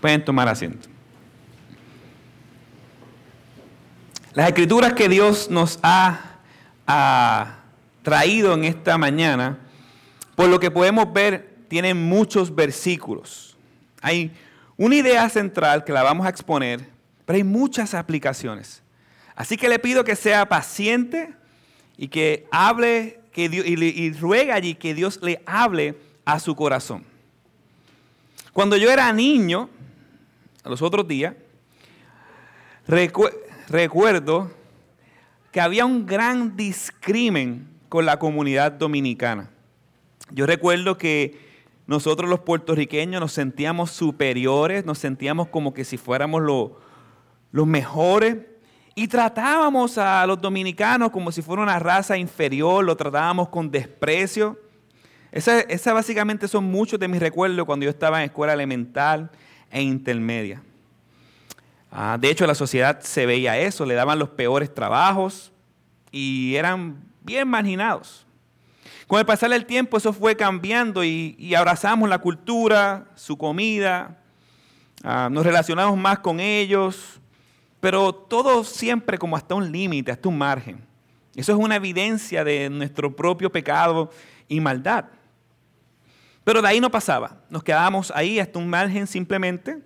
Pueden tomar asiento. Las escrituras que Dios nos ha, traído en esta mañana, por lo que podemos ver, tienen muchos versículos. Hay una idea central que la vamos a exponer, pero hay muchas aplicaciones. Así que le pido que sea paciente y que hable que y, y ruega allí que Dios le hable a su corazón. Cuando yo era niño, los otros días, recuerdo que había un gran discrimen con la comunidad dominicana. Yo recuerdo que nosotros los puertorriqueños nos sentíamos superiores, nos sentíamos como que si fuéramos los mejores y tratábamos a los dominicanos como si fuera una raza inferior, lo tratábamos con desprecio. Esa básicamente son muchos de mis recuerdos cuando yo estaba en escuela elemental e intermedia. Ah, de hecho, la sociedad se veía eso, le daban los peores trabajos y eran bien marginados. Con el pasar del tiempo eso fue cambiando y, abrazamos la cultura, su comida, ah, nos relacionamos más con ellos, pero todo siempre como hasta un límite, hasta un margen. Eso es una evidencia de nuestro propio pecado y maldad. Pero de ahí no pasaba. Nos quedábamos ahí hasta un margen simplemente.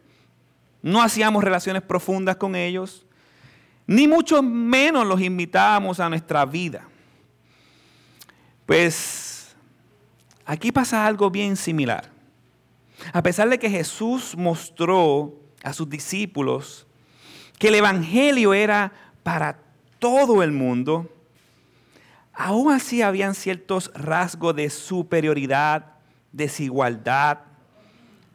No hacíamos relaciones profundas con ellos. Ni mucho menos los invitábamos a nuestra vida. Pues aquí pasa algo bien similar. A pesar de que Jesús mostró a sus discípulos que el Evangelio era para todo el mundo, aún así habían ciertos rasgos de superioridad desigualdad,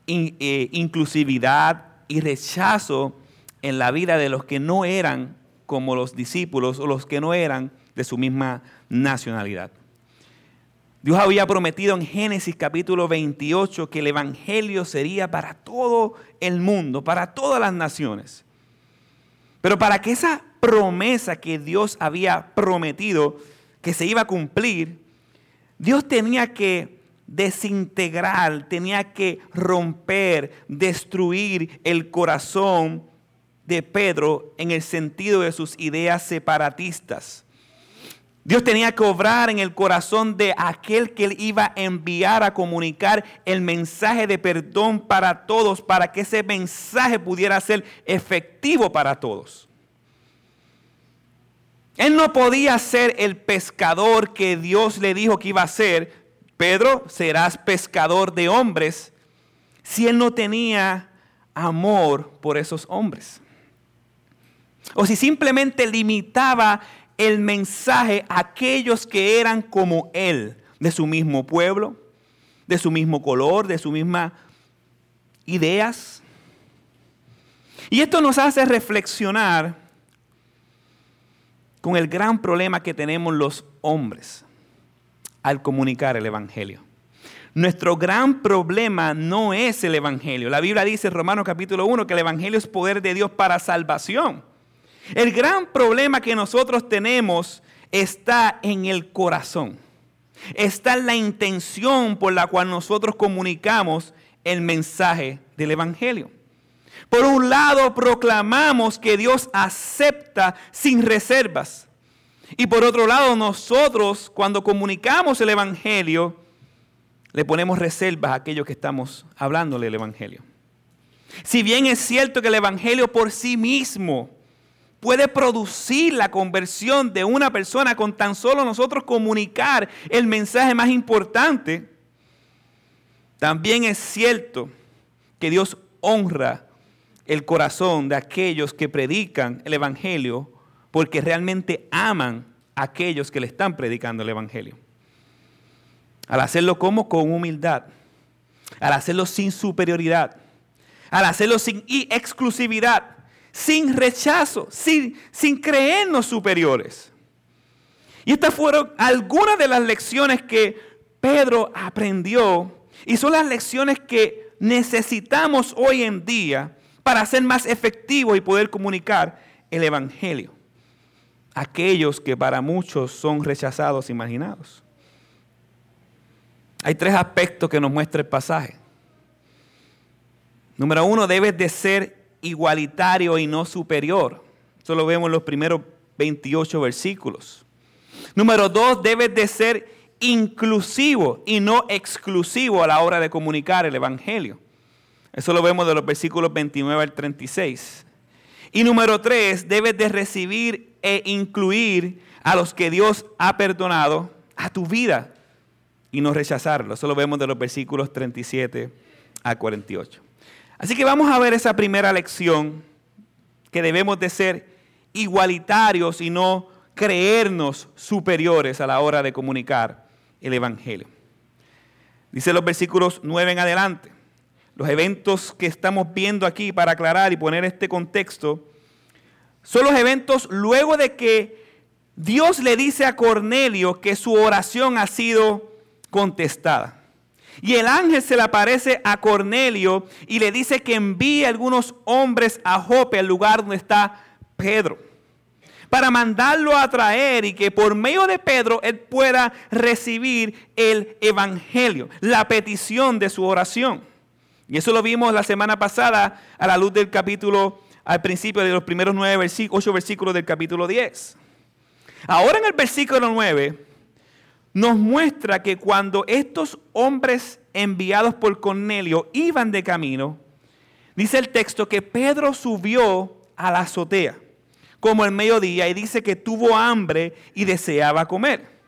eh, inclusividad y rechazo en la vida de los que no eran como los discípulos o los que no eran de su misma nacionalidad. Dios había prometido en Génesis capítulo 28 que el Evangelio sería para todo el mundo, para todas las naciones. Pero para que esa promesa que Dios había prometido que se iba a cumplir, Dios tenía que desintegrar, tenía que romper, destruir el corazón de Pedro en el sentido de sus ideas separatistas. Dios tenía que obrar en el corazón de aquel que él iba a enviar a comunicar el mensaje de perdón para todos, para que ese mensaje pudiera ser efectivo para todos. Él no podía ser el pescador que Dios le dijo que iba a ser Pedro, serás pescador de hombres, si él no tenía amor por esos hombres. O si simplemente limitaba el mensaje a aquellos que eran como él, de su mismo pueblo, de su mismo color, de su misma ideas. Y esto nos hace reflexionar con el gran problema que tenemos los hombres al comunicar el Evangelio. Nuestro gran problema no es el Evangelio. La Biblia dice en Romanos capítulo 1 que el Evangelio es poder de Dios para salvación. El gran problema que nosotros tenemos está en el corazón. Está en la intención por la cual nosotros comunicamos el mensaje del Evangelio. Por un lado, proclamamos que Dios acepta sin reservas y por otro lado, nosotros cuando comunicamos el Evangelio, le ponemos reservas a aquellos que estamos hablándole el Evangelio. Si bien es cierto que el Evangelio por sí mismo puede producir la conversión de una persona con tan solo nosotros comunicar el mensaje más importante, también es cierto que Dios honra el corazón de aquellos que predican el Evangelio porque realmente aman a aquellos que le están predicando el Evangelio. Al hacerlo como con humildad, al hacerlo sin superioridad, al hacerlo sin exclusividad, sin rechazo, sin, sin creernos superiores. Y estas fueron algunas de las lecciones que Pedro aprendió y son las lecciones que necesitamos hoy en día para ser más efectivos y poder comunicar el Evangelio aquellos que para muchos son rechazados, imaginados. Hay tres aspectos que nos muestra el pasaje. Número uno, debes de ser igualitario y no superior. Eso lo vemos en los primeros 28 versículos. Número dos, debes de ser inclusivo y no exclusivo a la hora de comunicar el Evangelio. Eso lo vemos de los versículos 29 al 36. Y número tres, debes de recibir e incluir a los que Dios ha perdonado a tu vida y no rechazarlo. Eso lo vemos de los versículos 37 a 48. Así que vamos a ver esa primera lección que debemos de ser igualitarios y no creernos superiores a la hora de comunicar el Evangelio. Dice los versículos 9 en adelante. Los eventos que estamos viendo aquí para aclarar y poner este contexto son los eventos luego de que Dios le dice a Cornelio que su oración ha sido contestada. Y el ángel se le aparece a Cornelio y le dice que envíe algunos hombres a Jope, al lugar donde está Pedro, para mandarlo a traer y que por medio de Pedro él pueda recibir el evangelio, la petición de su oración. Y eso lo vimos la semana pasada a la luz del capítulo, al principio de los primeros nueve versículos, ocho versículos del capítulo 10. Ahora en el versículo 9 nos muestra que cuando estos hombres enviados por Cornelio iban de camino, dice el texto que Pedro subió a la azotea como el mediodía y dice que tuvo hambre y deseaba comer.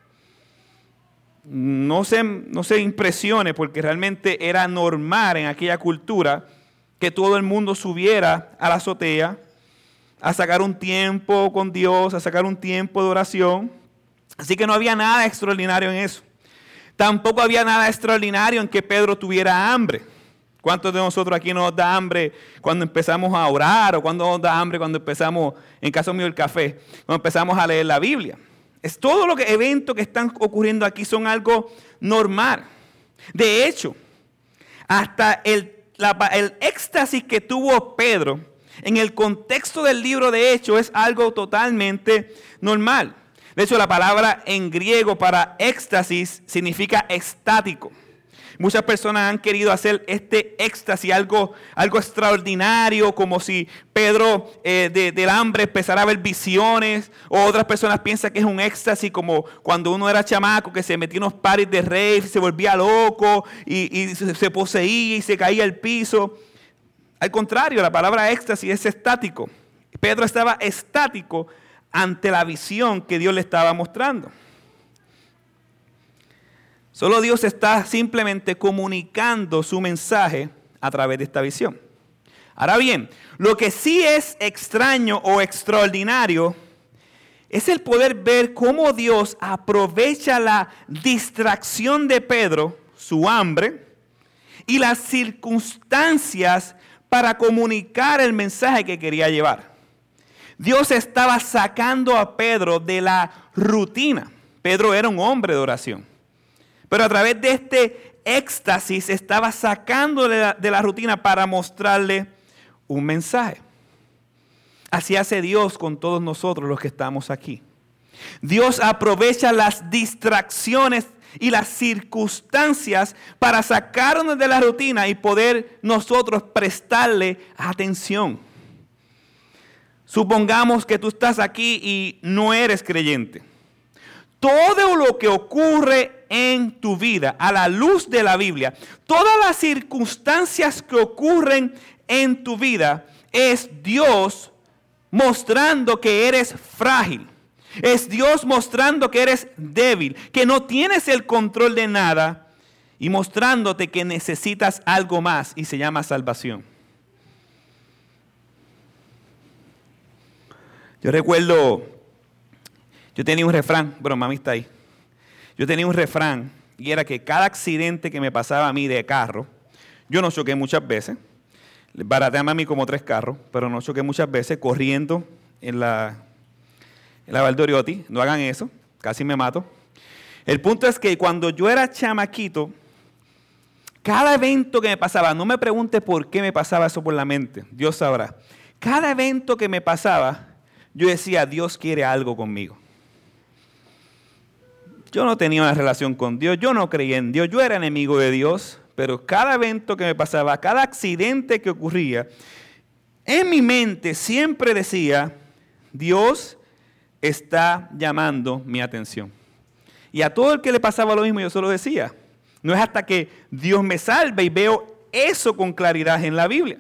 No se, no se impresione porque realmente era normal en aquella cultura que todo el mundo subiera a la azotea a sacar un tiempo con Dios, a sacar un tiempo de oración. Así que no había nada extraordinario en eso. Tampoco había nada extraordinario en que Pedro tuviera hambre. ¿Cuántos de nosotros aquí nos da hambre cuando empezamos a orar o cuando nos da hambre cuando empezamos, en caso mío, el café, cuando empezamos a leer la Biblia? Es todo lo que eventos que están ocurriendo aquí son algo normal. De hecho, hasta el, el éxtasis que tuvo Pedro en el contexto del libro de Hechos es algo totalmente normal. De hecho, la palabra en griego para éxtasis significa estático. Muchas personas han querido hacer este éxtasis algo, algo extraordinario, como si Pedro eh, del hambre empezara a ver visiones, o otras personas piensan que es un éxtasis como cuando uno era chamaco, que se metía en unos pares de rey, se volvía loco y, y se poseía y se caía al piso. Al contrario, la palabra éxtasis es estático. Pedro estaba estático ante la visión que Dios le estaba mostrando. Solo Dios está simplemente comunicando su mensaje a través de esta visión. Ahora bien, lo que sí es extraño o extraordinario es el poder ver cómo Dios aprovecha la distracción de Pedro, su hambre, y las circunstancias para comunicar el mensaje que quería llevar. Dios estaba sacando a Pedro de la rutina. Pedro era un hombre de oración. Pero a través de este éxtasis estaba la, de la rutina para mostrarle un mensaje. Así hace Dios con todos nosotros los que estamos aquí. Dios aprovecha las distracciones y las circunstancias para sacarnos de la rutina y poder nosotros prestarle atención. Supongamos que tú estás aquí y no eres creyente. Todo lo que ocurre en tu vida a la luz de la Biblia, todas las circunstancias que ocurren en tu vida, es Dios mostrando que eres frágil. Es Dios mostrando que eres débil, que no tienes el control de nada y mostrándote que necesitas algo más y se llama salvación. Yo recuerdo, yo tenía un refrán, bueno, mami está ahí. Yo tenía un refrán y era que cada accidente que me pasaba a mí de carro, yo no choqué muchas veces, barateé a mí como tres carros, pero no choqué muchas veces corriendo en la, en la Valdoriotti, no hagan eso, casi me mato. El punto es que cuando yo era chamaquito, cada evento que me pasaba, no me pregunte por qué me pasaba eso por la mente, Dios sabrá. Cada evento que me pasaba, yo decía, Dios quiere algo conmigo. Yo no tenía una relación con Dios, yo no creía en Dios, yo era enemigo de Dios, pero cada evento que me pasaba, cada accidente que ocurría, en mi mente siempre decía, Dios está llamando mi atención. Y a todo el que le pasaba lo mismo yo solo decía, no es hasta que Dios me salve y veo eso con claridad en la Biblia.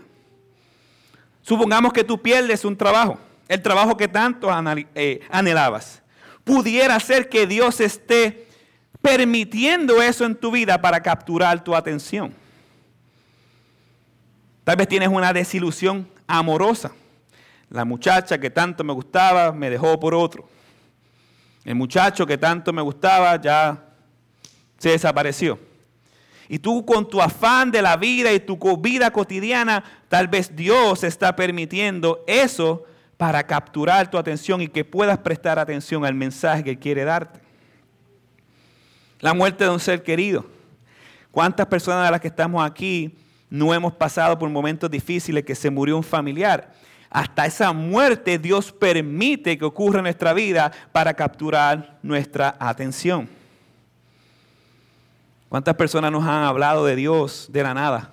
Supongamos que tú pierdes un trabajo, el trabajo que tanto eh, anhelabas. Pudiera ser que Dios esté permitiendo eso en tu vida para capturar tu atención. Tal vez tienes una desilusión amorosa. La muchacha que tanto me gustaba me dejó por otro. El muchacho que tanto me gustaba ya se desapareció. Y tú con tu afán de la vida y tu vida cotidiana, tal vez Dios está permitiendo eso para capturar tu atención y que puedas prestar atención al mensaje que quiere darte. La muerte de un ser querido. ¿Cuántas personas de las que estamos aquí no hemos pasado por momentos difíciles que se murió un familiar? Hasta esa muerte Dios permite que ocurra en nuestra vida para capturar nuestra atención. ¿Cuántas personas nos han hablado de Dios de la nada?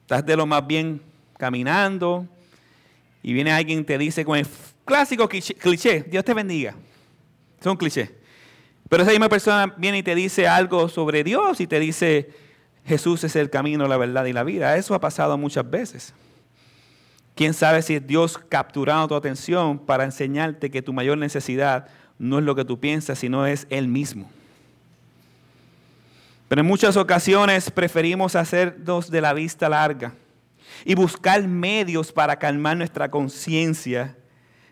Estás de lo más bien caminando y viene alguien y te dice con el clásico cliché, Dios te bendiga. Es un cliché. Pero esa misma persona viene y te dice algo sobre Dios y te dice, Jesús es el camino, la verdad y la vida. Eso ha pasado muchas veces. ¿Quién sabe si es Dios capturando tu atención para enseñarte que tu mayor necesidad no es lo que tú piensas, sino es Él mismo? Pero en muchas ocasiones preferimos hacernos de la vista larga y buscar medios para calmar nuestra conciencia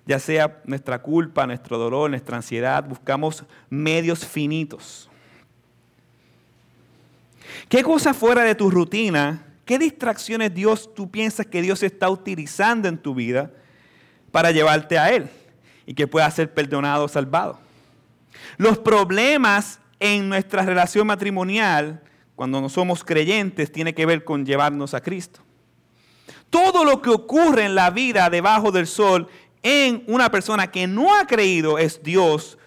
ya sea nuestra culpa, nuestro dolor, nuestra ansiedad, buscamos medios finitos. ¿Qué cosa fuera de tu rutina, qué distracciones Dios tú piensas que Dios está utilizando en tu vida para llevarte a Él y que pueda ser perdonado o salvado? Los problemas en nuestra relación matrimonial, cuando no somos creyentes, tiene que ver con llevarnos a Cristo. Todo lo que ocurre en la vida debajo del sol en una persona que no ha creído es Dios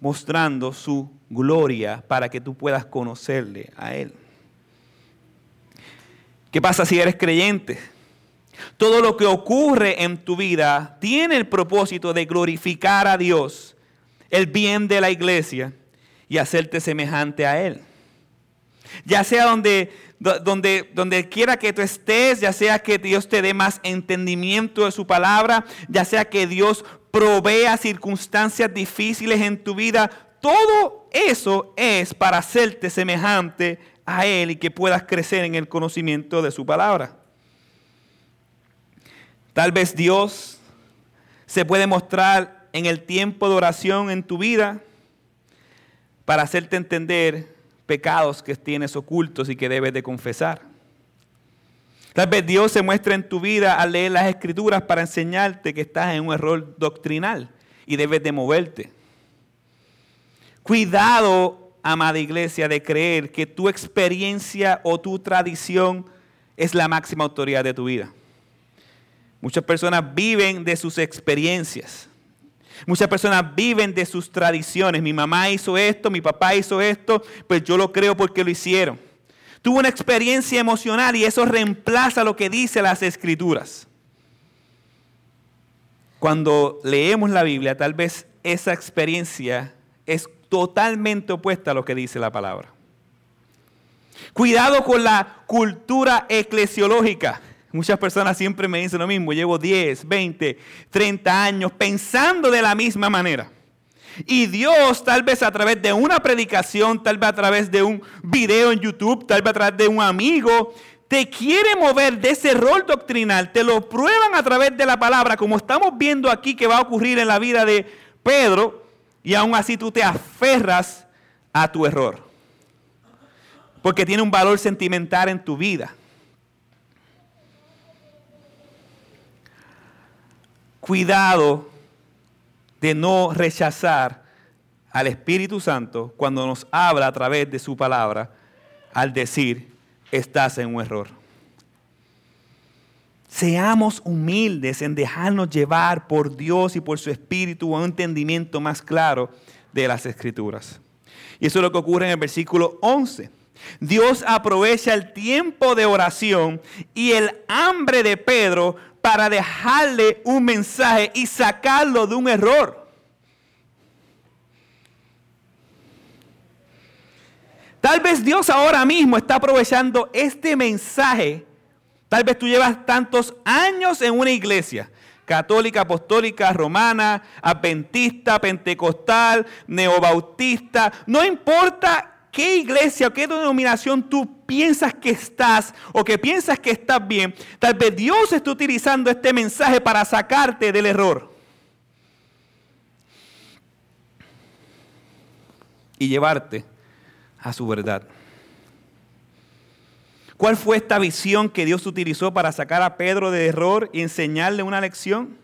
mostrando su gloria para que tú puedas conocerle a Él. ¿Qué pasa si eres creyente? Todo lo que ocurre en tu vida tiene el propósito de glorificar a Dios, el bien de la iglesia y hacerte semejante a Él. Ya sea donde donde, donde quiera que tú estés, ya sea que Dios te dé más entendimiento de su palabra, ya sea que Dios provea circunstancias difíciles en tu vida, todo eso es para hacerte semejante a Él y que puedas crecer en el conocimiento de su palabra. Tal vez Dios se puede mostrar en el tiempo de oración en tu vida para hacerte entender pecados que tienes ocultos y que debes de confesar. Tal vez Dios se muestra en tu vida al leer las escrituras para enseñarte que estás en un error doctrinal y debes de moverte. Cuidado, amada iglesia, de creer que tu experiencia o tu tradición es la máxima autoridad de tu vida. Muchas personas viven de sus experiencias. Muchas personas viven de sus tradiciones. Mi mamá hizo esto, mi papá hizo esto, pues yo lo creo porque lo hicieron. Tuvo una experiencia emocional y eso reemplaza lo que dice las escrituras. Cuando leemos la Biblia, tal vez esa experiencia es totalmente opuesta a lo que dice la palabra. Cuidado con la cultura eclesiológica. Muchas personas siempre me dicen lo mismo, llevo 10, 20, 30 años pensando de la misma manera. Y Dios, tal vez a través de una predicación, tal vez a través de un video en YouTube, tal vez a través de un amigo, te quiere mover de ese rol doctrinal, te lo prueban a través de la palabra, como estamos viendo aquí que va a ocurrir en la vida de Pedro, y aún así tú te aferras a tu error. Porque tiene un valor sentimental en tu vida. Cuidado de no rechazar al Espíritu Santo cuando nos habla a través de su palabra al decir, estás en un error. Seamos humildes en dejarnos llevar por Dios y por su Espíritu a un entendimiento más claro de las Escrituras. Y eso es lo que ocurre en el versículo 11. Dios aprovecha el tiempo de oración y el hambre de Pedro para dejarle un mensaje y sacarlo de un error. Tal vez Dios ahora mismo está aprovechando este mensaje. Tal vez tú llevas tantos años en una iglesia, católica, apostólica, romana, adventista, pentecostal, neobautista, no importa qué iglesia o qué denominación tú piensas que estás o que piensas que estás bien, tal vez Dios está utilizando este mensaje para sacarte del error. Y llevarte a su verdad. ¿Cuál fue esta visión que Dios utilizó para sacar a Pedro de error y enseñarle una lección?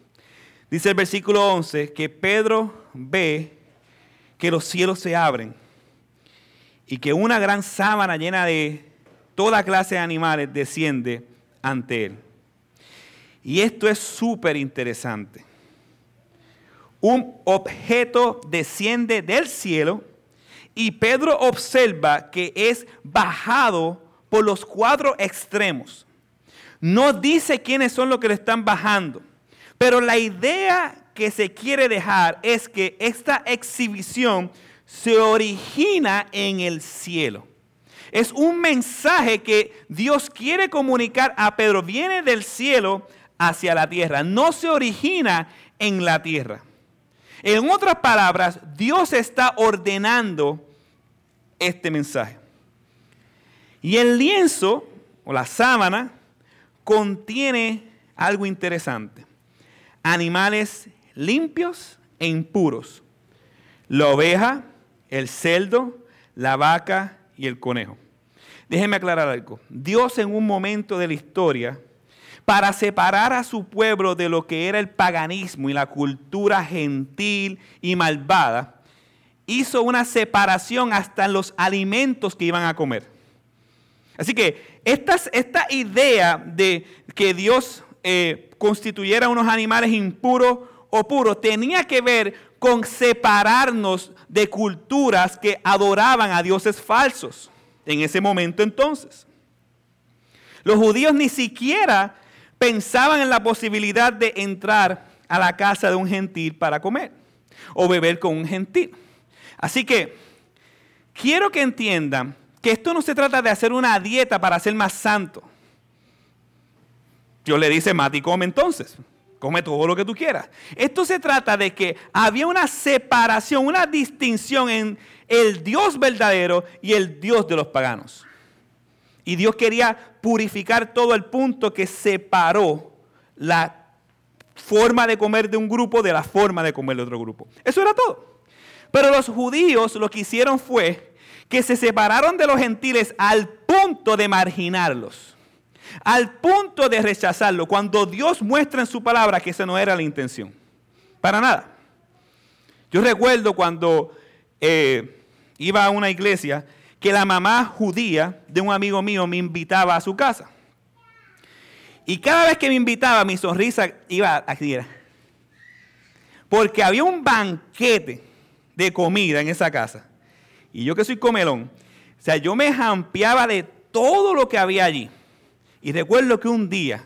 Dice el versículo 11 que Pedro ve que los cielos se abren y que una gran sábana llena de toda clase de animales desciende ante él. Y esto es súper interesante. Un objeto desciende del cielo y Pedro observa que es bajado por los cuatro extremos. No dice quiénes son los que le están bajando, pero la idea que se quiere dejar es que esta exhibición se origina en el cielo. Es un mensaje que Dios quiere comunicar a Pedro. Viene del cielo hacia la tierra. No se origina en la tierra. En otras palabras, Dios está ordenando este mensaje. Y el lienzo o la sábana contiene algo interesante. Animales limpios e impuros. La oveja, el cerdo, la vaca y el conejo. Déjenme aclarar algo. Dios en un momento de la historia, para separar a su pueblo de lo que era el paganismo y la cultura gentil y malvada, hizo una separación hasta en los alimentos que iban a comer. Así que esta, esta idea de que Dios eh, constituyera unos animales impuros o puros tenía que ver con separarnos de culturas que adoraban a dioses falsos en ese momento entonces. Los judíos ni siquiera pensaban en la posibilidad de entrar a la casa de un gentil para comer o beber con un gentil. Así que quiero que entiendan que esto no se trata de hacer una dieta para ser más santo. Yo le dice, Mati, come entonces come todo lo que tú quieras. Esto se trata de que había una separación, una distinción en el Dios verdadero y el Dios de los paganos. Y Dios quería purificar todo el punto que separó la forma de comer de un grupo de la forma de comer de otro grupo. Eso era todo. Pero los judíos lo que hicieron fue que se separaron de los gentiles al punto de marginarlos al punto de rechazarlo, cuando Dios muestra en su palabra que esa no era la intención. Para nada. Yo recuerdo cuando eh, iba a una iglesia que la mamá judía de un amigo mío me invitaba a su casa. Y cada vez que me invitaba, mi sonrisa iba así. Porque había un banquete de comida en esa casa. Y yo que soy comelón, o sea, yo me jampeaba de todo lo que había allí. Y recuerdo que un día,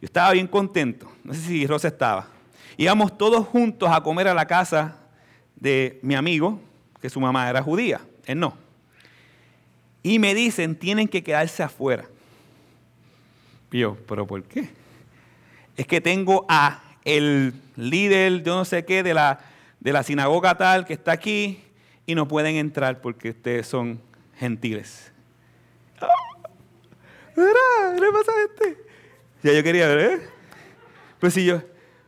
yo estaba bien contento, no sé si Rosa estaba, íbamos todos juntos a comer a la casa de mi amigo, que su mamá era judía, él no. Y me dicen, tienen que quedarse afuera. Y yo, ¿pero por qué? Es que tengo a el líder, yo no sé qué, de la, de la sinagoga tal que está aquí y no pueden entrar porque ustedes son gentiles. ¿Qué le pasa a este? Ya yo quería ver, ¿eh? Pero si yo,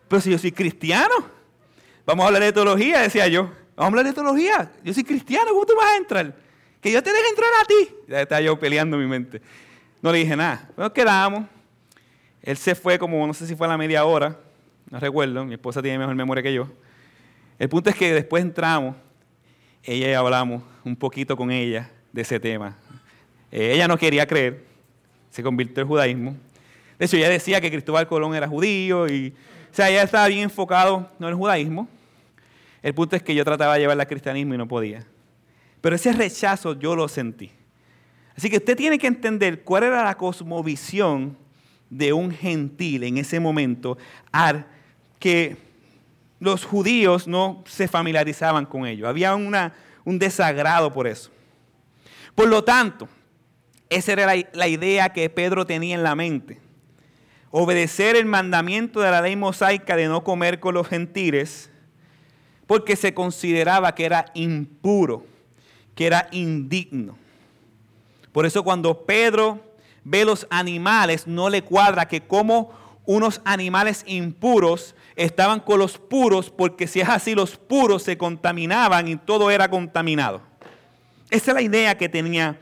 pero si yo soy cristiano, vamos a hablar de teología, decía yo. Vamos a hablar de teología. Yo soy cristiano, ¿cómo tú vas a entrar? Que yo te deje entrar a ti. Ya estaba yo peleando en mi mente. No le dije nada. Nos quedamos. Él se fue como, no sé si fue a la media hora, no recuerdo, mi esposa tiene mejor memoria que yo. El punto es que después entramos, ella y hablamos un poquito con ella de ese tema. Eh, ella no quería creer, se convirtió el judaísmo. De hecho, ella decía que Cristóbal Colón era judío y, o sea, ella estaba bien enfocado en el judaísmo. El punto es que yo trataba de llevarla al cristianismo y no podía. Pero ese rechazo yo lo sentí. Así que usted tiene que entender cuál era la cosmovisión de un gentil en ese momento al que los judíos no se familiarizaban con ello. Había un desagrado por eso. Por lo tanto, esa era la, idea que Pedro tenía en la mente. Obedecer el mandamiento de la ley mosaica de no comer con los gentiles, porque se consideraba que era impuro, que era indigno. Por eso cuando Pedro ve los animales, no le cuadra que como unos animales impuros estaban con los puros, porque si es así, los puros se contaminaban y todo era contaminado. Esa es la idea que tenía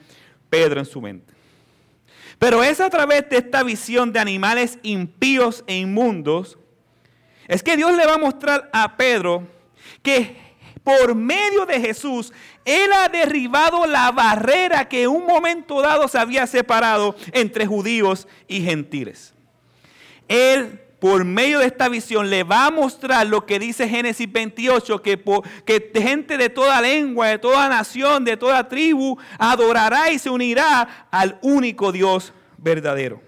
Pedro en su mente. Pero es a través de esta visión de animales impíos e inmundos, es que Dios le va a mostrar a Pedro que por medio de Jesús, Él ha derribado la barrera que en un momento dado se había separado entre judíos y gentiles. Él, por medio de esta visión, le va a mostrar lo que dice Génesis 28, que, que gente de toda lengua, de toda nación, de toda tribu, adorará y se unirá al único Dios verdadero.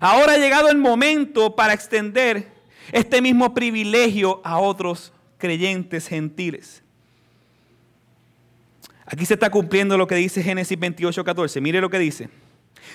Ahora ha llegado el momento para extender este mismo privilegio a otros creyentes gentiles. Aquí se está cumpliendo lo que dice Génesis 28, 14. Mire lo que dice.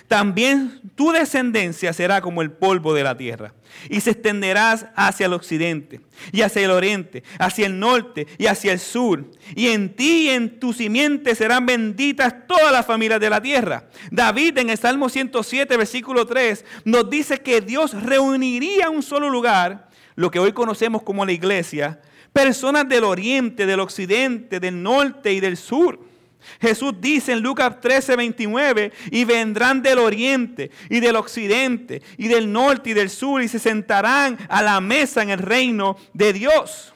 También tu descendencia será como el polvo de la tierra, y se extenderás hacia el occidente, y hacia el oriente, hacia el norte y hacia el sur. Y en ti y en tu simiente serán benditas todas las familias de la tierra. David en el Salmo 107, versículo 3, nos dice que Dios reuniría en un solo lugar, lo que hoy conocemos como la iglesia, personas del oriente, del occidente, del norte y del sur. Jesús dice en Lucas 13, 29, y vendrán del oriente y del occidente y del norte y del sur y se sentarán a la mesa en el reino de Dios.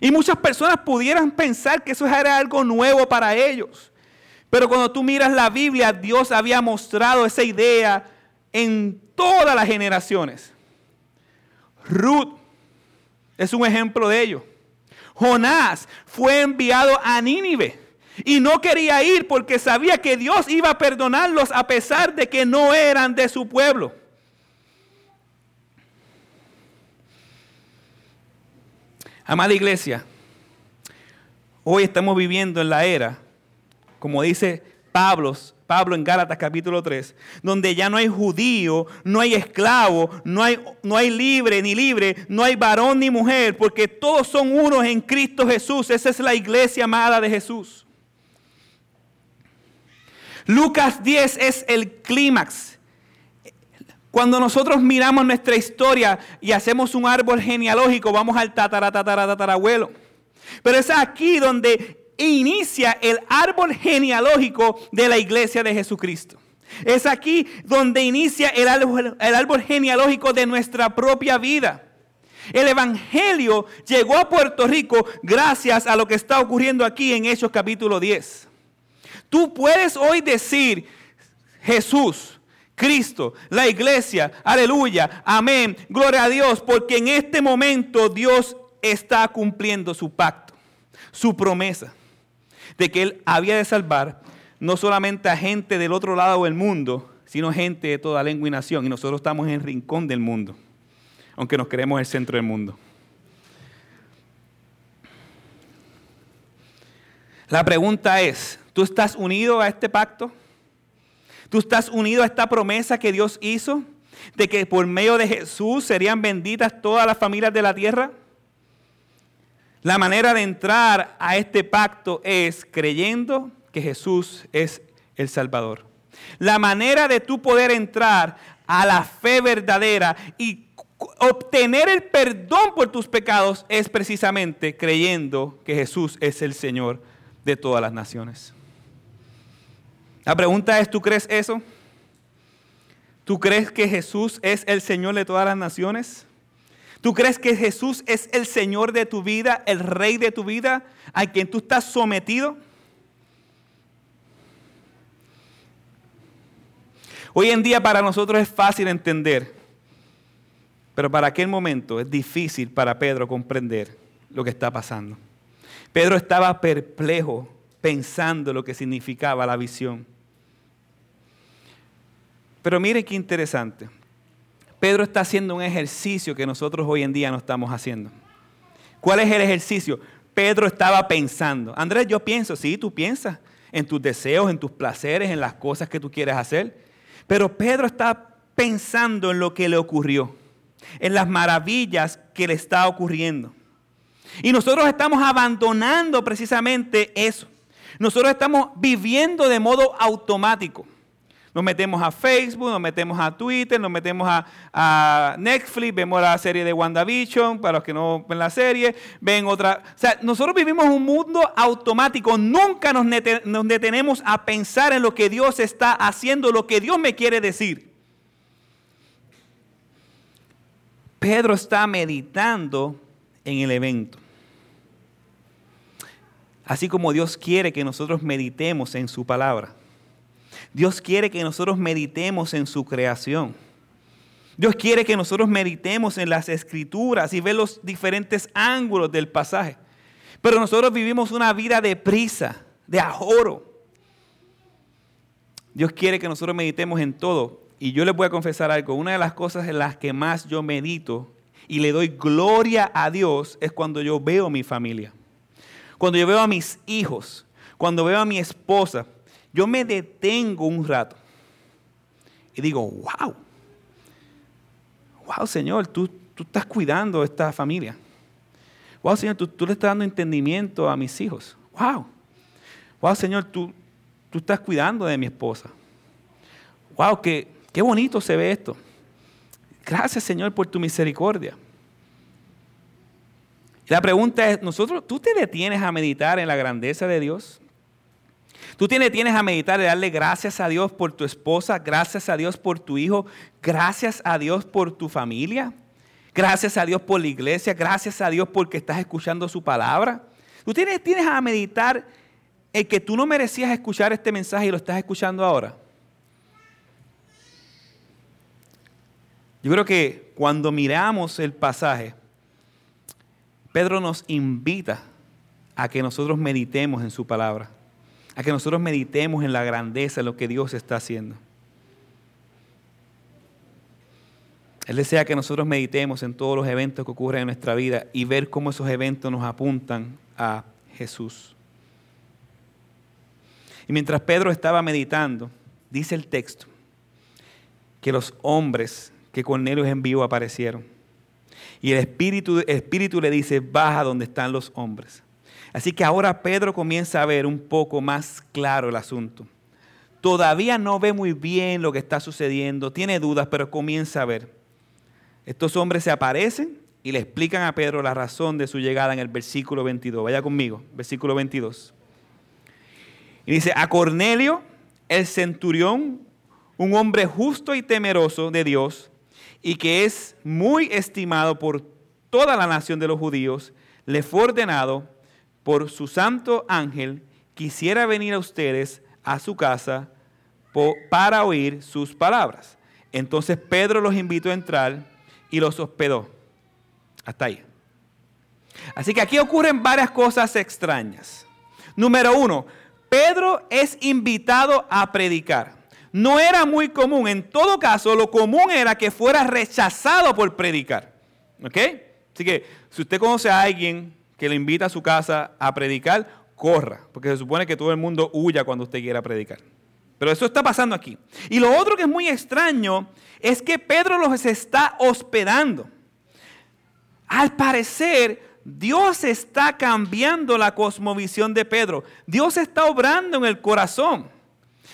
Y muchas personas pudieran pensar que eso era algo nuevo para ellos. Pero cuando tú miras la Biblia, Dios había mostrado esa idea en todas las generaciones. Ruth es un ejemplo de ello. Jonás fue enviado a Nínive y no quería ir porque sabía que Dios iba a perdonarlos a pesar de que no eran de su pueblo. Amada iglesia, hoy estamos viviendo en la era, como dice Pablo, Pablo en Gálatas capítulo 3, donde ya no hay judío, no hay esclavo, no hay, no hay libre ni libre, no hay varón ni mujer, porque todos son unos en Cristo Jesús. Esa es la iglesia amada de Jesús. Lucas 10 es el clímax. Cuando nosotros miramos nuestra historia y hacemos un árbol genealógico, vamos al tatara, tatara, tatarabuelo. Pero es aquí donde inicia el árbol genealógico de la iglesia de Jesucristo. Es aquí donde inicia el árbol, el árbol genealógico de nuestra propia vida. El Evangelio llegó a Puerto Rico gracias a lo que está ocurriendo aquí en Hechos capítulo 10. Tú puedes hoy decir, Jesús, Cristo, la iglesia, aleluya, amén, gloria a Dios, porque en este momento Dios está cumpliendo su pacto, su promesa de que Él había de salvar no solamente a gente del otro lado del mundo, sino gente de toda lengua y nación. Y nosotros estamos en el rincón del mundo, aunque nos creemos el centro del mundo. La pregunta es, ¿tú estás unido a este pacto? ¿Tú estás unido a esta promesa que Dios hizo de que por medio de Jesús serían benditas todas las familias de la tierra? La manera de entrar a este pacto es creyendo que Jesús es el Salvador. La manera de tú poder entrar a la fe verdadera y obtener el perdón por tus pecados es precisamente creyendo que Jesús es el Señor de todas las naciones. La pregunta es, ¿tú crees eso? ¿Tú crees que Jesús es el Señor de todas las naciones? ¿Tú crees que Jesús es el Señor de tu vida, el Rey de tu vida, a quien tú estás sometido? Hoy en día para nosotros es fácil entender, pero para aquel momento es difícil para Pedro comprender lo que está pasando. Pedro estaba perplejo pensando lo que significaba la visión. Pero mire qué interesante. Pedro está haciendo un ejercicio que nosotros hoy en día no estamos haciendo. ¿Cuál es el ejercicio? Pedro estaba pensando. Andrés, yo pienso, sí, tú piensas en tus deseos, en tus placeres, en las cosas que tú quieres hacer. Pero Pedro está pensando en lo que le ocurrió, en las maravillas que le está ocurriendo. Y nosotros estamos abandonando precisamente eso. Nosotros estamos viviendo de modo automático. Nos metemos a Facebook, nos metemos a Twitter, nos metemos a, Netflix, vemos la serie de WandaVision, para los que no ven la serie, ven otra. O sea, nosotros vivimos un mundo automático, nunca nos, detenemos a pensar en lo que Dios está haciendo, lo que Dios me quiere decir. Pedro está meditando en el evento. Así como Dios quiere que nosotros meditemos en su palabra. Dios quiere que nosotros meditemos en su creación. Dios quiere que nosotros meditemos en las escrituras y ver los diferentes ángulos del pasaje. Pero nosotros vivimos una vida de prisa, de ahorro. Dios quiere que nosotros meditemos en todo. Y yo les voy a confesar algo. Una de las cosas en las que más yo medito y le doy gloria a Dios es cuando yo veo a mi familia. Cuando yo veo a mis hijos. Cuando veo a mi esposa yo me detengo un rato y digo, wow, wow Señor, tú, tú estás cuidando a esta familia. Wow Señor, tú, tú, le estás dando entendimiento a mis hijos. Wow, wow Señor, tú, tú estás cuidando de mi esposa. Wow, qué, qué bonito se ve esto. Gracias Señor por tu misericordia. La pregunta es, nosotros, ¿tú te detienes a meditar en la grandeza de Dios? Tú tienes, a meditar y darle gracias a Dios por tu esposa, gracias a Dios por tu hijo, gracias a Dios por tu familia, gracias a Dios por la iglesia, gracias a Dios porque estás escuchando su palabra. Tú tienes, tienes a meditar el que tú no merecías escuchar este mensaje y lo estás escuchando ahora. Yo creo que cuando miramos el pasaje, Pedro nos invita a que nosotros meditemos en su palabra a que nosotros meditemos en la grandeza de lo que Dios está haciendo. Él desea que nosotros meditemos en todos los eventos que ocurren en nuestra vida y ver cómo esos eventos nos apuntan a Jesús. Y mientras Pedro estaba meditando, dice el texto, que los hombres que Cornelio envió aparecieron. Y el espíritu, el espíritu le dice, baja donde están los hombres. Así que ahora Pedro comienza a ver un poco más claro el asunto. Todavía no ve muy bien lo que está sucediendo, tiene dudas, pero comienza a ver. Estos hombres se aparecen y le explican a Pedro la razón de su llegada en el versículo 22. Vaya conmigo, versículo 22. Y dice, a Cornelio, el centurión, un hombre justo y temeroso de Dios, y que es muy estimado por toda la nación de los judíos, le fue ordenado por su santo ángel, quisiera venir a ustedes a su casa para oír sus palabras. Entonces Pedro los invitó a entrar y los hospedó. Hasta ahí. Así que aquí ocurren varias cosas extrañas. Número uno, Pedro es invitado a predicar. No era muy común. En todo caso, lo común era que fuera rechazado por predicar. ¿Ok? Así que si usted conoce a alguien que le invita a su casa a predicar, corra, porque se supone que todo el mundo huya cuando usted quiera predicar. Pero eso está pasando aquí. Y lo otro que es muy extraño es que Pedro los está hospedando. Al parecer, Dios está cambiando la cosmovisión de Pedro. Dios está obrando en el corazón.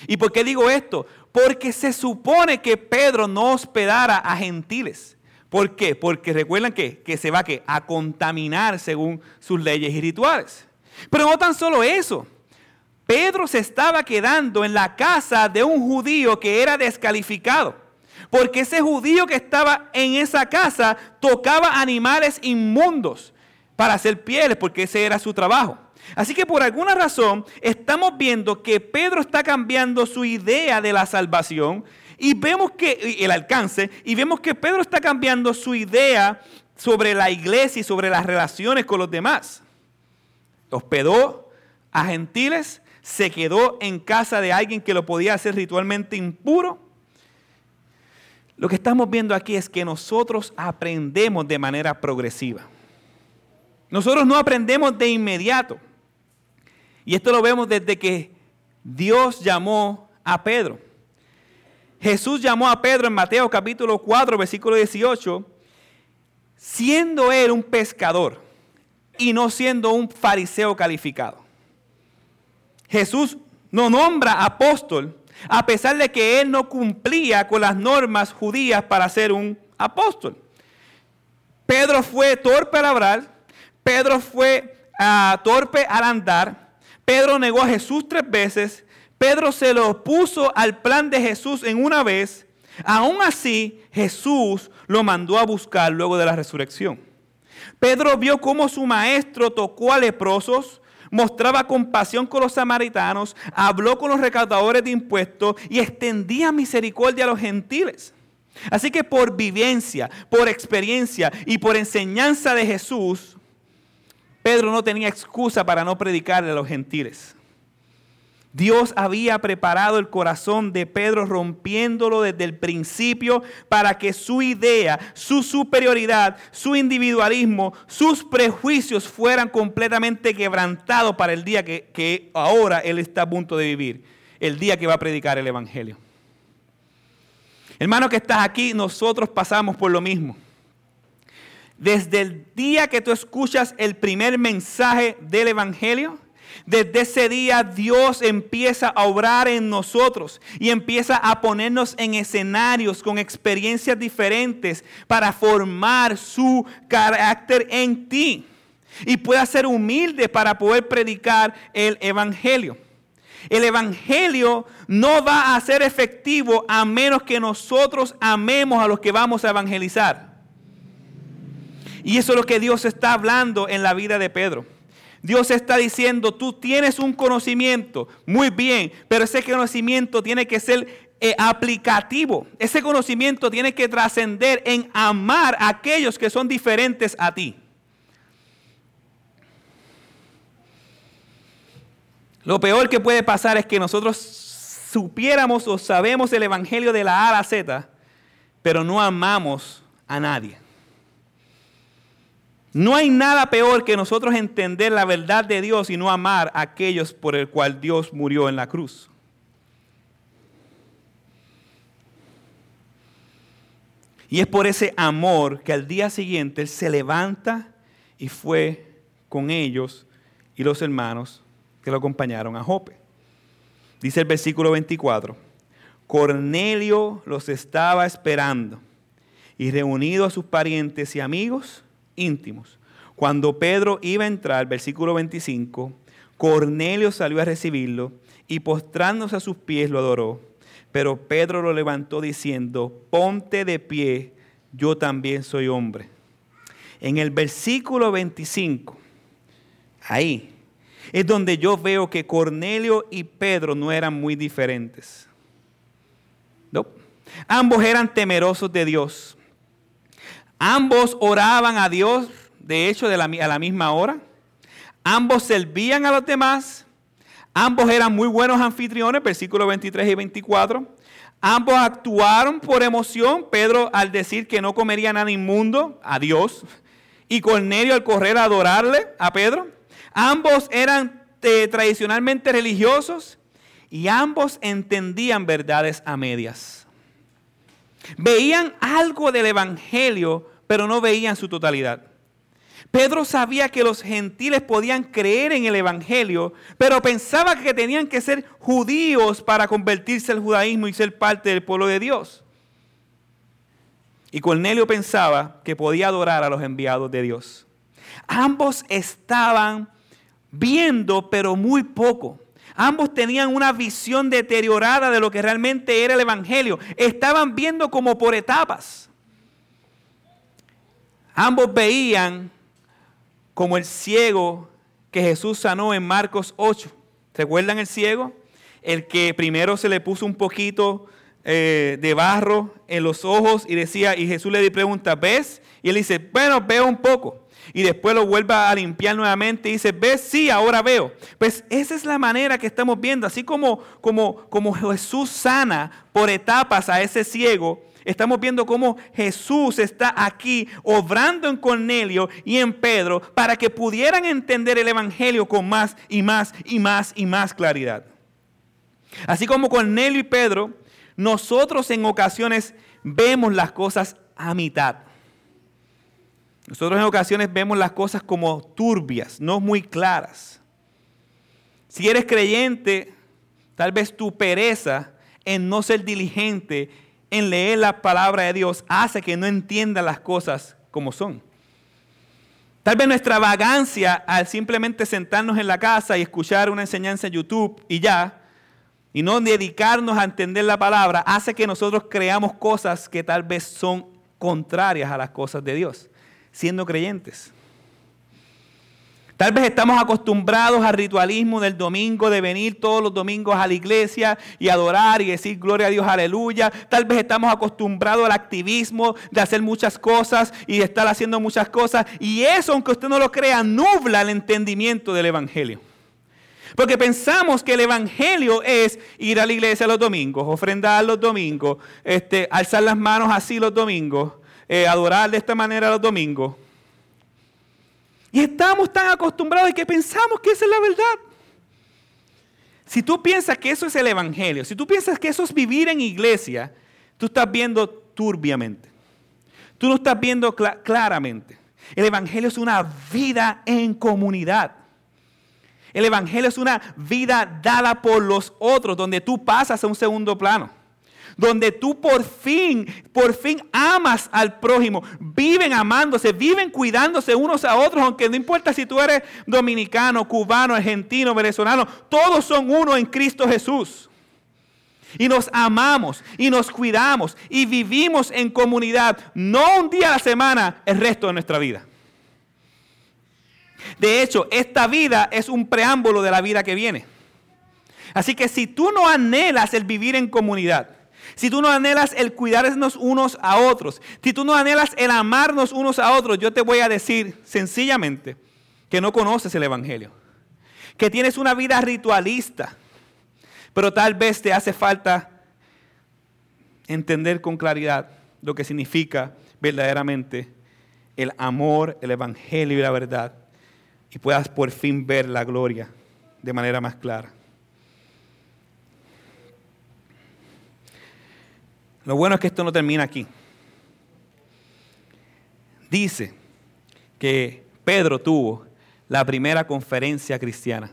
¿Y por qué digo esto? Porque se supone que Pedro no hospedara a gentiles. ¿Por qué? Porque recuerdan que, que se va a contaminar según sus leyes y rituales. Pero no tan solo eso. Pedro se estaba quedando en la casa de un judío que era descalificado. Porque ese judío que estaba en esa casa tocaba animales inmundos para hacer pieles, porque ese era su trabajo. Así que por alguna razón estamos viendo que Pedro está cambiando su idea de la salvación y vemos que el alcance, y vemos que Pedro está cambiando su idea sobre la iglesia y sobre las relaciones con los demás. Hospedó a gentiles, se quedó en casa de alguien que lo podía hacer ritualmente impuro. Lo que estamos viendo aquí es que nosotros aprendemos de manera progresiva. Nosotros no aprendemos de inmediato. Y esto lo vemos desde que Dios llamó a Pedro. Jesús llamó a Pedro en Mateo capítulo 4, versículo 18, siendo él un pescador y no siendo un fariseo calificado. Jesús no nombra apóstol a pesar de que él no cumplía con las normas judías para ser un apóstol. Pedro fue torpe al hablar, Pedro fue ah, torpe al andar, Pedro negó a Jesús tres veces, Pedro se lo opuso al plan de Jesús en una vez, aún así Jesús lo mandó a buscar luego de la resurrección. Pedro vio cómo su maestro tocó a leprosos, mostraba compasión con los samaritanos, habló con los recaudadores de impuestos y extendía misericordia a los gentiles. Así que por vivencia, por experiencia y por enseñanza de Jesús, Pedro no tenía excusa para no predicarle a los gentiles. Dios había preparado el corazón de Pedro rompiéndolo desde el principio para que su idea, su superioridad, su individualismo, sus prejuicios fueran completamente quebrantados para el día que, que ahora él está a punto de vivir, el día que va a predicar el Evangelio. Hermano que estás aquí, nosotros pasamos por lo mismo. Desde el día que tú escuchas el primer mensaje del Evangelio, desde ese día Dios empieza a obrar en nosotros y empieza a ponernos en escenarios con experiencias diferentes para formar su carácter en ti. Y pueda ser humilde para poder predicar el Evangelio. El Evangelio no va a ser efectivo a menos que nosotros amemos a los que vamos a evangelizar. Y eso es lo que Dios está hablando en la vida de Pedro. Dios está diciendo, tú tienes un conocimiento, muy bien, pero ese conocimiento tiene que ser eh, aplicativo. Ese conocimiento tiene que trascender en amar a aquellos que son diferentes a ti. Lo peor que puede pasar es que nosotros supiéramos o sabemos el Evangelio de la A a la Z, pero no amamos a nadie. No hay nada peor que nosotros entender la verdad de Dios y no amar a aquellos por el cual Dios murió en la cruz. Y es por ese amor que al día siguiente Él se levanta y fue con ellos y los hermanos que lo acompañaron a Jope. Dice el versículo 24, Cornelio los estaba esperando y reunido a sus parientes y amigos, íntimos. Cuando Pedro iba a entrar, versículo 25, Cornelio salió a recibirlo y postrándose a sus pies lo adoró. Pero Pedro lo levantó diciendo, ponte de pie, yo también soy hombre. En el versículo 25, ahí, es donde yo veo que Cornelio y Pedro no eran muy diferentes. Ambos eran temerosos de Dios. Ambos oraban a Dios, de hecho, de la, a la misma hora. Ambos servían a los demás. Ambos eran muy buenos anfitriones, versículos 23 y 24. Ambos actuaron por emoción. Pedro al decir que no comería nada inmundo, a Dios. Y Cornelio al correr a adorarle a Pedro. Ambos eran eh, tradicionalmente religiosos y ambos entendían verdades a medias. Veían algo del Evangelio, pero no veían su totalidad. Pedro sabía que los gentiles podían creer en el Evangelio, pero pensaba que tenían que ser judíos para convertirse al judaísmo y ser parte del pueblo de Dios. Y Cornelio pensaba que podía adorar a los enviados de Dios. Ambos estaban viendo, pero muy poco. Ambos tenían una visión deteriorada de lo que realmente era el Evangelio. Estaban viendo como por etapas. Ambos veían como el ciego que Jesús sanó en Marcos 8. ¿Recuerdan el ciego? El que primero se le puso un poquito eh, de barro en los ojos y decía, y Jesús le pregunta, ¿ves? Y él dice, bueno, veo un poco. Y después lo vuelve a limpiar nuevamente y dice, ¿ves? Sí, ahora veo. Pues esa es la manera que estamos viendo, así como, como, como Jesús sana por etapas a ese ciego, estamos viendo cómo Jesús está aquí obrando en Cornelio y en Pedro para que pudieran entender el Evangelio con más y más y más y más claridad. Así como Cornelio y Pedro, nosotros en ocasiones vemos las cosas a mitad. Nosotros en ocasiones vemos las cosas como turbias, no muy claras. Si eres creyente, tal vez tu pereza en no ser diligente en leer la palabra de Dios hace que no entienda las cosas como son. Tal vez nuestra vagancia al simplemente sentarnos en la casa y escuchar una enseñanza en YouTube y ya, y no dedicarnos a entender la palabra, hace que nosotros creamos cosas que tal vez son contrarias a las cosas de Dios, siendo creyentes. Tal vez estamos acostumbrados al ritualismo del domingo, de venir todos los domingos a la iglesia y adorar y decir gloria a Dios, aleluya. Tal vez estamos acostumbrados al activismo de hacer muchas cosas y estar haciendo muchas cosas. Y eso, aunque usted no lo crea, nubla el entendimiento del Evangelio. Porque pensamos que el Evangelio es ir a la iglesia los domingos, ofrendar los domingos, este, alzar las manos así los domingos, eh, adorar de esta manera los domingos. Y estamos tan acostumbrados y que pensamos que esa es la verdad. Si tú piensas que eso es el Evangelio, si tú piensas que eso es vivir en iglesia, tú estás viendo turbiamente. Tú no estás viendo claramente. El Evangelio es una vida en comunidad. El Evangelio es una vida dada por los otros, donde tú pasas a un segundo plano donde tú por fin, por fin amas al prójimo, viven amándose, viven cuidándose unos a otros, aunque no importa si tú eres dominicano, cubano, argentino, venezolano, todos son uno en Cristo Jesús. Y nos amamos y nos cuidamos y vivimos en comunidad, no un día a la semana, el resto de nuestra vida. De hecho, esta vida es un preámbulo de la vida que viene. Así que si tú no anhelas el vivir en comunidad, si tú no anhelas el cuidarnos unos a otros, si tú no anhelas el amarnos unos a otros, yo te voy a decir sencillamente que no conoces el Evangelio, que tienes una vida ritualista, pero tal vez te hace falta entender con claridad lo que significa verdaderamente el amor, el Evangelio y la verdad, y puedas por fin ver la gloria de manera más clara. Lo bueno es que esto no termina aquí. Dice que Pedro tuvo la primera conferencia cristiana.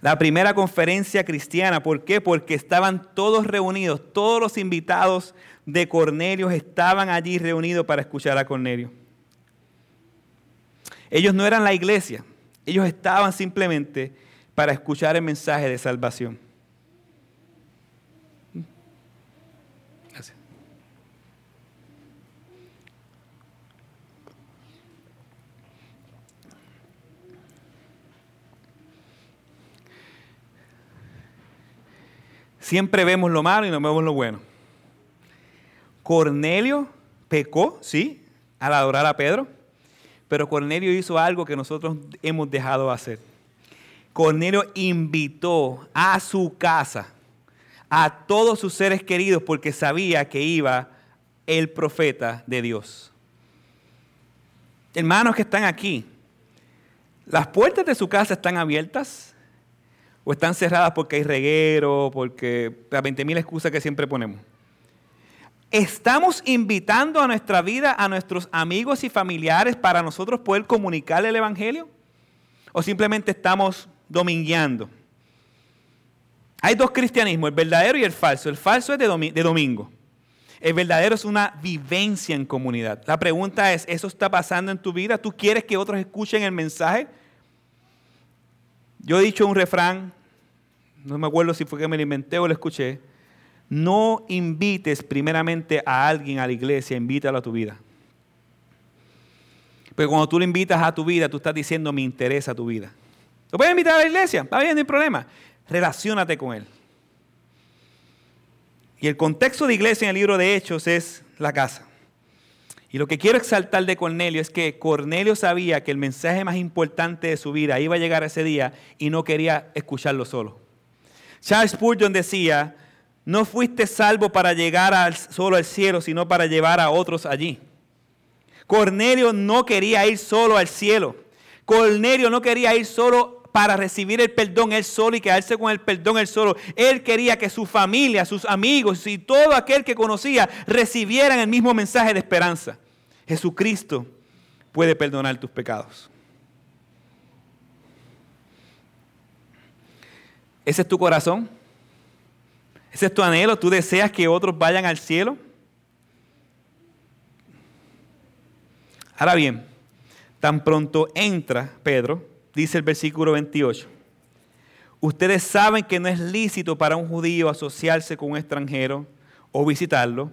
La primera conferencia cristiana, ¿por qué? Porque estaban todos reunidos, todos los invitados de Cornelio estaban allí reunidos para escuchar a Cornelio. Ellos no eran la iglesia, ellos estaban simplemente para escuchar el mensaje de salvación. Siempre vemos lo malo y no vemos lo bueno. Cornelio pecó, sí, al adorar a Pedro, pero Cornelio hizo algo que nosotros hemos dejado de hacer. Cornelio invitó a su casa a todos sus seres queridos porque sabía que iba el profeta de Dios. Hermanos que están aquí, las puertas de su casa están abiertas o están cerradas porque hay reguero, porque las 20.000 excusas que siempre ponemos. ¿Estamos invitando a nuestra vida a nuestros amigos y familiares para nosotros poder comunicarle el Evangelio? ¿O simplemente estamos domingueando? Hay dos cristianismos, el verdadero y el falso. El falso es de domingo. El verdadero es una vivencia en comunidad. La pregunta es, ¿eso está pasando en tu vida? ¿Tú quieres que otros escuchen el mensaje? Yo he dicho un refrán, no me acuerdo si fue que me lo inventé o lo escuché, no invites primeramente a alguien a la iglesia, invítalo a tu vida. Porque cuando tú lo invitas a tu vida, tú estás diciendo, me interesa tu vida. ¿Lo puedes invitar a la iglesia? Está bien, no hay problema. Relaciónate con él. Y el contexto de iglesia en el libro de Hechos es la casa. Y lo que quiero exaltar de Cornelio es que Cornelio sabía que el mensaje más importante de su vida iba a llegar ese día y no quería escucharlo solo. Charles Spurgeon decía, no fuiste salvo para llegar solo al cielo, sino para llevar a otros allí. Cornelio no quería ir solo al cielo. Cornelio no quería ir solo para recibir el perdón él solo y quedarse con el perdón él solo. Él quería que su familia, sus amigos y todo aquel que conocía recibieran el mismo mensaje de esperanza. Jesucristo puede perdonar tus pecados. ¿Ese es tu corazón? ¿Ese es tu anhelo? ¿Tú deseas que otros vayan al cielo? Ahora bien, tan pronto entra Pedro, dice el versículo 28. Ustedes saben que no es lícito para un judío asociarse con un extranjero o visitarlo,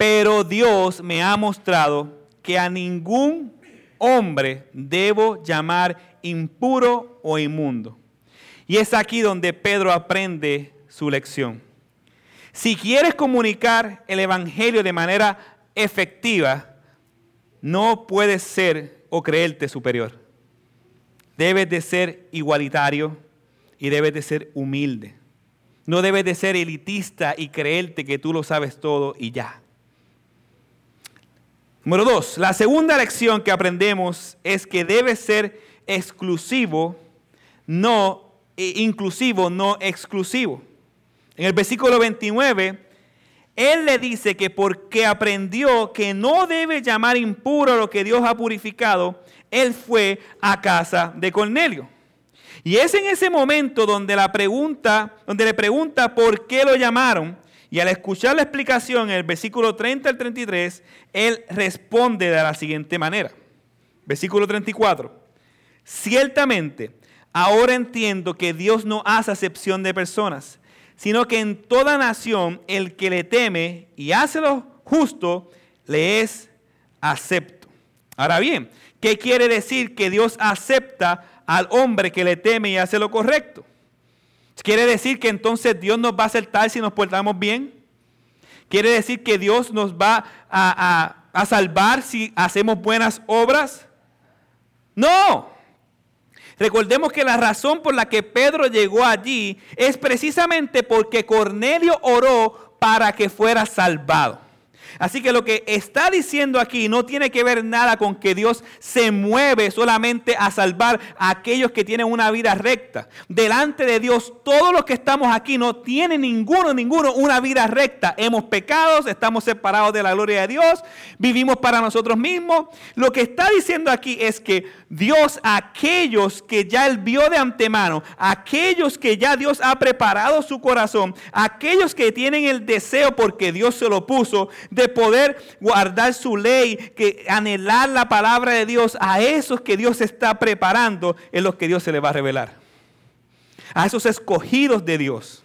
pero Dios me ha mostrado que a ningún hombre debo llamar impuro o inmundo. Y es aquí donde Pedro aprende su lección. Si quieres comunicar el Evangelio de manera efectiva, no puedes ser o creerte superior. Debes de ser igualitario y debes de ser humilde. No debes de ser elitista y creerte que tú lo sabes todo y ya. Número dos, la segunda lección que aprendemos es que debe ser exclusivo, no e inclusivo, no exclusivo. En el versículo 29 él le dice que porque aprendió que no debe llamar impuro lo que Dios ha purificado, él fue a casa de Cornelio. Y es en ese momento donde, la pregunta, donde le pregunta por qué lo llamaron. Y al escuchar la explicación en el versículo 30 al 33, él responde de la siguiente manera. Versículo 34. Ciertamente, ahora entiendo que Dios no hace acepción de personas sino que en toda nación el que le teme y hace lo justo, le es acepto. Ahora bien, ¿qué quiere decir que Dios acepta al hombre que le teme y hace lo correcto? ¿Quiere decir que entonces Dios nos va a aceptar si nos portamos bien? ¿Quiere decir que Dios nos va a, a salvar si hacemos buenas obras? No. Recordemos que la razón por la que Pedro llegó allí es precisamente porque Cornelio oró para que fuera salvado. Así que lo que está diciendo aquí no tiene que ver nada con que Dios se mueve solamente a salvar a aquellos que tienen una vida recta. Delante de Dios, todos los que estamos aquí no tienen ninguno, ninguno una vida recta. Hemos pecado, estamos separados de la gloria de Dios, vivimos para nosotros mismos. Lo que está diciendo aquí es que Dios, aquellos que ya Él vio de antemano, aquellos que ya Dios ha preparado su corazón, aquellos que tienen el deseo porque Dios se lo puso de poder guardar su ley, que anhelar la palabra de Dios, a esos que Dios está preparando, es los que Dios se le va a revelar. A esos escogidos de Dios.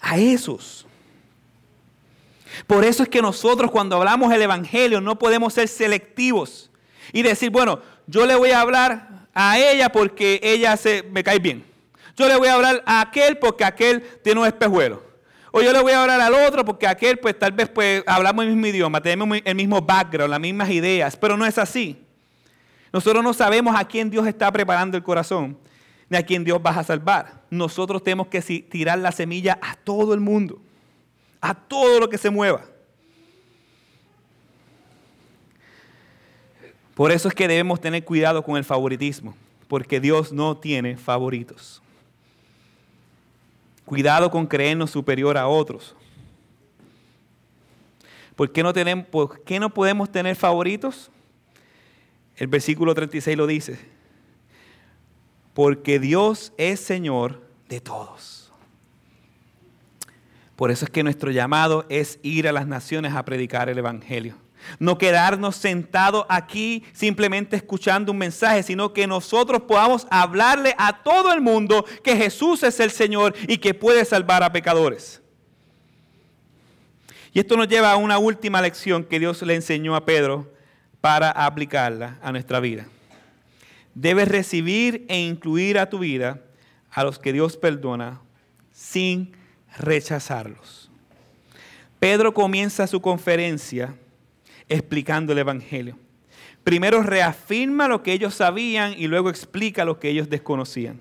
A esos. Por eso es que nosotros cuando hablamos el Evangelio no podemos ser selectivos y decir, bueno, yo le voy a hablar a ella porque ella se, me cae bien. Yo le voy a hablar a aquel porque aquel tiene un espejuelo. O yo le voy a hablar al otro porque aquel, pues tal vez pues, hablamos el mismo idioma, tenemos el mismo background, las mismas ideas, pero no es así. Nosotros no sabemos a quién Dios está preparando el corazón, ni a quién Dios va a salvar. Nosotros tenemos que tirar la semilla a todo el mundo, a todo lo que se mueva. Por eso es que debemos tener cuidado con el favoritismo, porque Dios no tiene favoritos. Cuidado con creernos superior a otros. ¿Por qué no, tenemos, por qué no podemos tener favoritos? El versículo 36 lo dice. Porque Dios es Señor de todos. Por eso es que nuestro llamado es ir a las naciones a predicar el Evangelio. No quedarnos sentados aquí simplemente escuchando un mensaje, sino que nosotros podamos hablarle a todo el mundo que Jesús es el Señor y que puede salvar a pecadores. Y esto nos lleva a una última lección que Dios le enseñó a Pedro para aplicarla a nuestra vida. Debes recibir e incluir a tu vida a los que Dios perdona sin rechazarlos. Pedro comienza su conferencia explicando el Evangelio. Primero reafirma lo que ellos sabían y luego explica lo que ellos desconocían.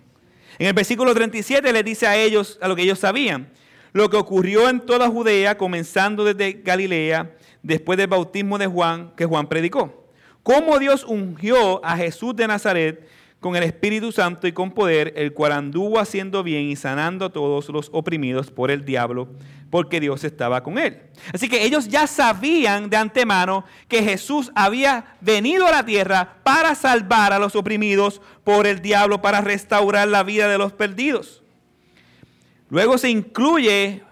En el versículo 37 les dice a ellos a lo que ellos sabían, lo que ocurrió en toda Judea, comenzando desde Galilea, después del bautismo de Juan, que Juan predicó. Cómo Dios ungió a Jesús de Nazaret con el Espíritu Santo y con poder, el cual anduvo haciendo bien y sanando a todos los oprimidos por el diablo, porque Dios estaba con él. Así que ellos ya sabían de antemano que Jesús había venido a la tierra para salvar a los oprimidos por el diablo, para restaurar la vida de los perdidos. Luego se incluye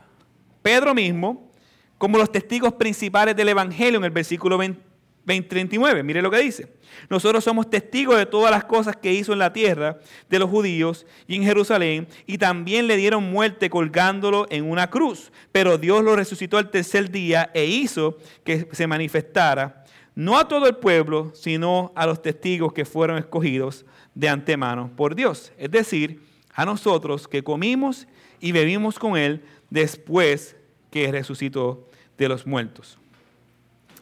Pedro mismo como los testigos principales del Evangelio en el versículo 20, Mire lo que dice. Nosotros somos testigos de todas las cosas que hizo en la tierra de los judíos y en Jerusalén, y también le dieron muerte colgándolo en una cruz. Pero Dios lo resucitó al tercer día e hizo que se manifestara, no a todo el pueblo, sino a los testigos que fueron escogidos de antemano por Dios. Es decir, a nosotros que comimos y bebimos con Él después que resucitó de los muertos.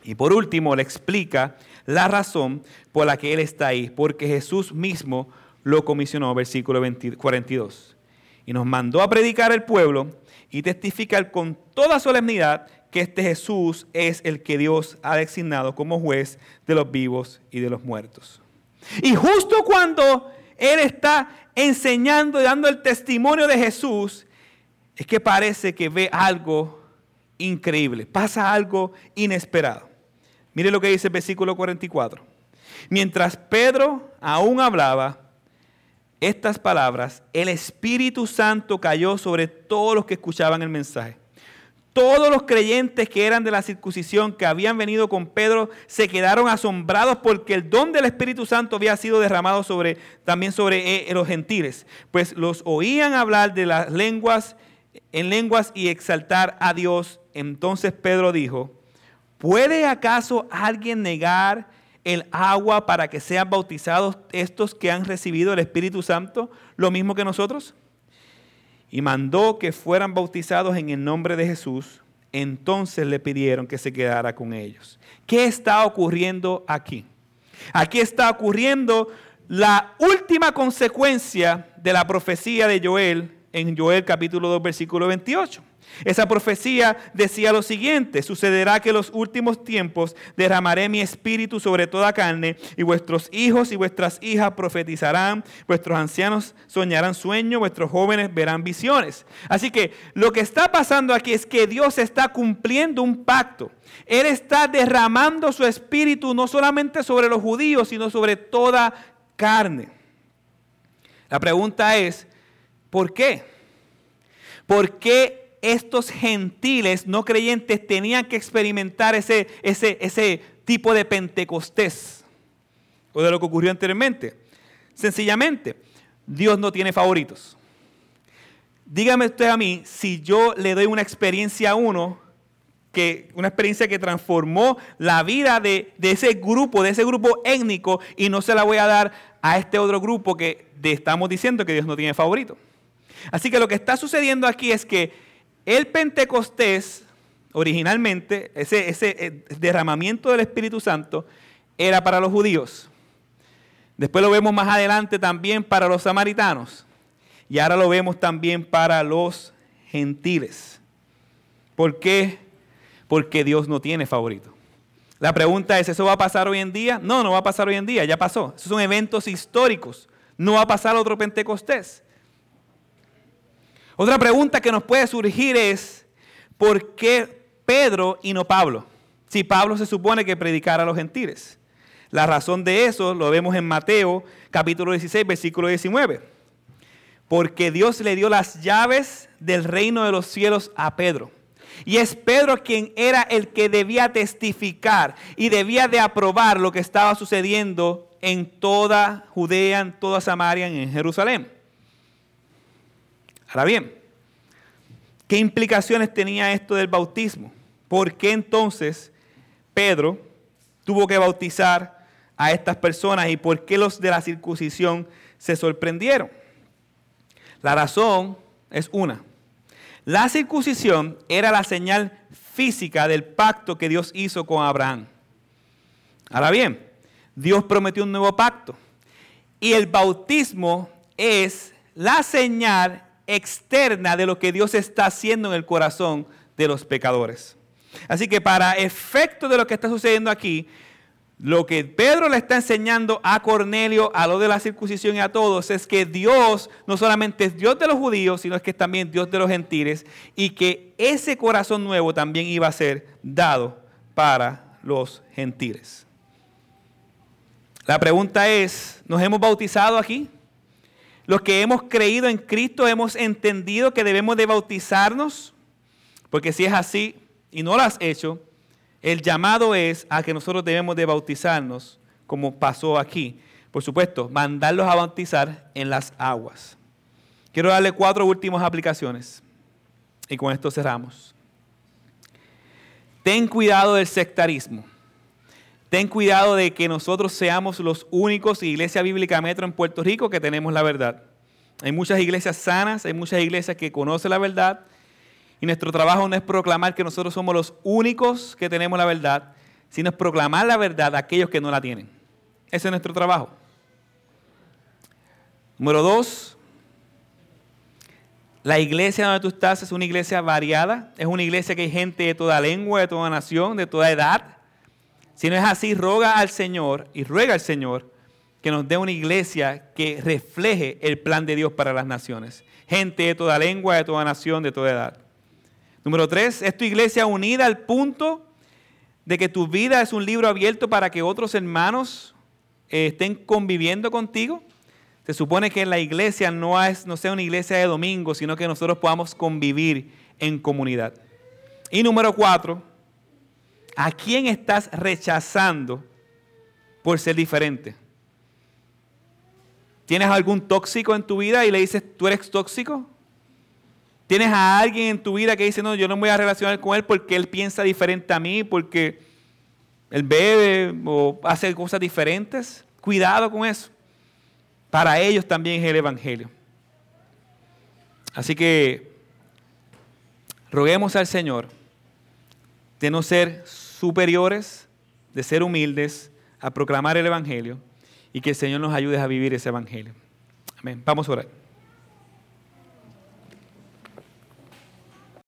Y por último, le explica la razón por la que Él está ahí, porque Jesús mismo lo comisionó, versículo 42. Y nos mandó a predicar al pueblo y testificar con toda solemnidad que este Jesús es el que Dios ha designado como juez de los vivos y de los muertos. Y justo cuando Él está enseñando y dando el testimonio de Jesús, es que parece que ve algo increíble, pasa algo inesperado. Mire lo que dice el versículo 44. Mientras Pedro aún hablaba estas palabras, el Espíritu Santo cayó sobre todos los que escuchaban el mensaje. Todos los creyentes que eran de la circuncisión, que habían venido con Pedro, se quedaron asombrados porque el don del Espíritu Santo había sido derramado sobre, también sobre eh, los gentiles, pues los oían hablar de las lenguas, en lenguas y exaltar a Dios. Entonces Pedro dijo, ¿Puede acaso alguien negar el agua para que sean bautizados estos que han recibido el Espíritu Santo, lo mismo que nosotros? Y mandó que fueran bautizados en el nombre de Jesús. Entonces le pidieron que se quedara con ellos. ¿Qué está ocurriendo aquí? Aquí está ocurriendo la última consecuencia de la profecía de Joel en Joel capítulo 2 versículo 28. Esa profecía decía lo siguiente, sucederá que en los últimos tiempos derramaré mi espíritu sobre toda carne y vuestros hijos y vuestras hijas profetizarán, vuestros ancianos soñarán sueños, vuestros jóvenes verán visiones. Así que lo que está pasando aquí es que Dios está cumpliendo un pacto. Él está derramando su espíritu no solamente sobre los judíos, sino sobre toda carne. La pregunta es, ¿por qué? ¿Por qué estos gentiles no creyentes tenían que experimentar ese, ese, ese tipo de Pentecostés o de lo que ocurrió anteriormente. Sencillamente, Dios no tiene favoritos. Dígame usted a mí si yo le doy una experiencia a uno, que, una experiencia que transformó la vida de, de, ese grupo, de ese grupo étnico, y no se la voy a dar a este otro grupo que estamos diciendo que Dios no tiene favorito. Así que lo que está sucediendo aquí es que el Pentecostés, originalmente, ese, eh, derramamiento del Espíritu Santo, era para los judíos. Después lo vemos más adelante también para los samaritanos. Y ahora lo vemos también para los gentiles. ¿Por qué? Porque Dios no tiene favorito. La pregunta es, ¿eso va a pasar hoy en día? No, no va a pasar hoy en día, ya pasó. Esos son eventos históricos. No va a pasar otro Pentecostés. Otra pregunta que nos puede surgir es, ¿por qué Pedro y no Pablo? Si Pablo se supone que predicara a los gentiles. La razón de eso lo vemos en Mateo capítulo 16, versículo 19. Porque Dios le dio las llaves del reino de los cielos a Pedro. Y es Pedro quien era el que debía testificar y debía de aprobar lo que estaba sucediendo en toda Judea, en toda Samaria, en Jerusalén. Ahora bien, ¿qué implicaciones tenía esto del bautismo? ¿Por qué entonces Pedro tuvo que bautizar a estas personas y por qué los de la circuncisión se sorprendieron? La razón es una. La circuncisión era la señal física del pacto que Dios hizo con Abraham. Ahora bien, Dios prometió un nuevo pacto. Y el bautismo es la señal externa de lo que Dios está haciendo en el corazón de los pecadores. Así que para efecto de lo que está sucediendo aquí, lo que Pedro le está enseñando a Cornelio, a lo de la circuncisión y a todos, es que Dios no solamente es Dios de los judíos, sino es que es también Dios de los gentiles y que ese corazón nuevo también iba a ser dado para los gentiles. La pregunta es, ¿nos hemos bautizado aquí? Los que hemos creído en Cristo hemos entendido que debemos de bautizarnos, porque si es así y no lo has hecho, el llamado es a que nosotros debemos de bautizarnos, como pasó aquí. Por supuesto, mandarlos a bautizar en las aguas. Quiero darle cuatro últimas aplicaciones y con esto cerramos. Ten cuidado del sectarismo. Ten cuidado de que nosotros seamos los únicos Iglesia Bíblica Metro en Puerto Rico que tenemos la verdad. Hay muchas iglesias sanas, hay muchas iglesias que conocen la verdad, y nuestro trabajo no es proclamar que nosotros somos los únicos que tenemos la verdad, sino es proclamar la verdad a aquellos que no la tienen. Ese es nuestro trabajo. Número dos, la iglesia donde tú estás es una iglesia variada, es una iglesia que hay gente de toda lengua, de toda nación, de toda edad. Si no es así, roga al Señor y ruega al Señor que nos dé una iglesia que refleje el plan de Dios para las naciones. Gente de toda lengua, de toda nación, de toda edad. Número tres, es tu iglesia unida al punto de que tu vida es un libro abierto para que otros hermanos eh, estén conviviendo contigo. Se supone que la iglesia no, es, no sea una iglesia de domingo, sino que nosotros podamos convivir en comunidad. Y número cuatro, ¿a quién estás rechazando por ser diferente? ¿Tienes algún tóxico en tu vida y le dices, tú eres tóxico? Tienes a alguien en tu vida que dice, no, yo no me voy a relacionar con él porque él piensa diferente a mí, porque él bebe o hace cosas diferentes. Cuidado con eso. Para ellos también es el Evangelio. Así que roguemos al Señor de no ser superiores, de ser humildes, a proclamar el Evangelio y que el Señor nos ayude a vivir ese Evangelio. Amén. Vamos a orar.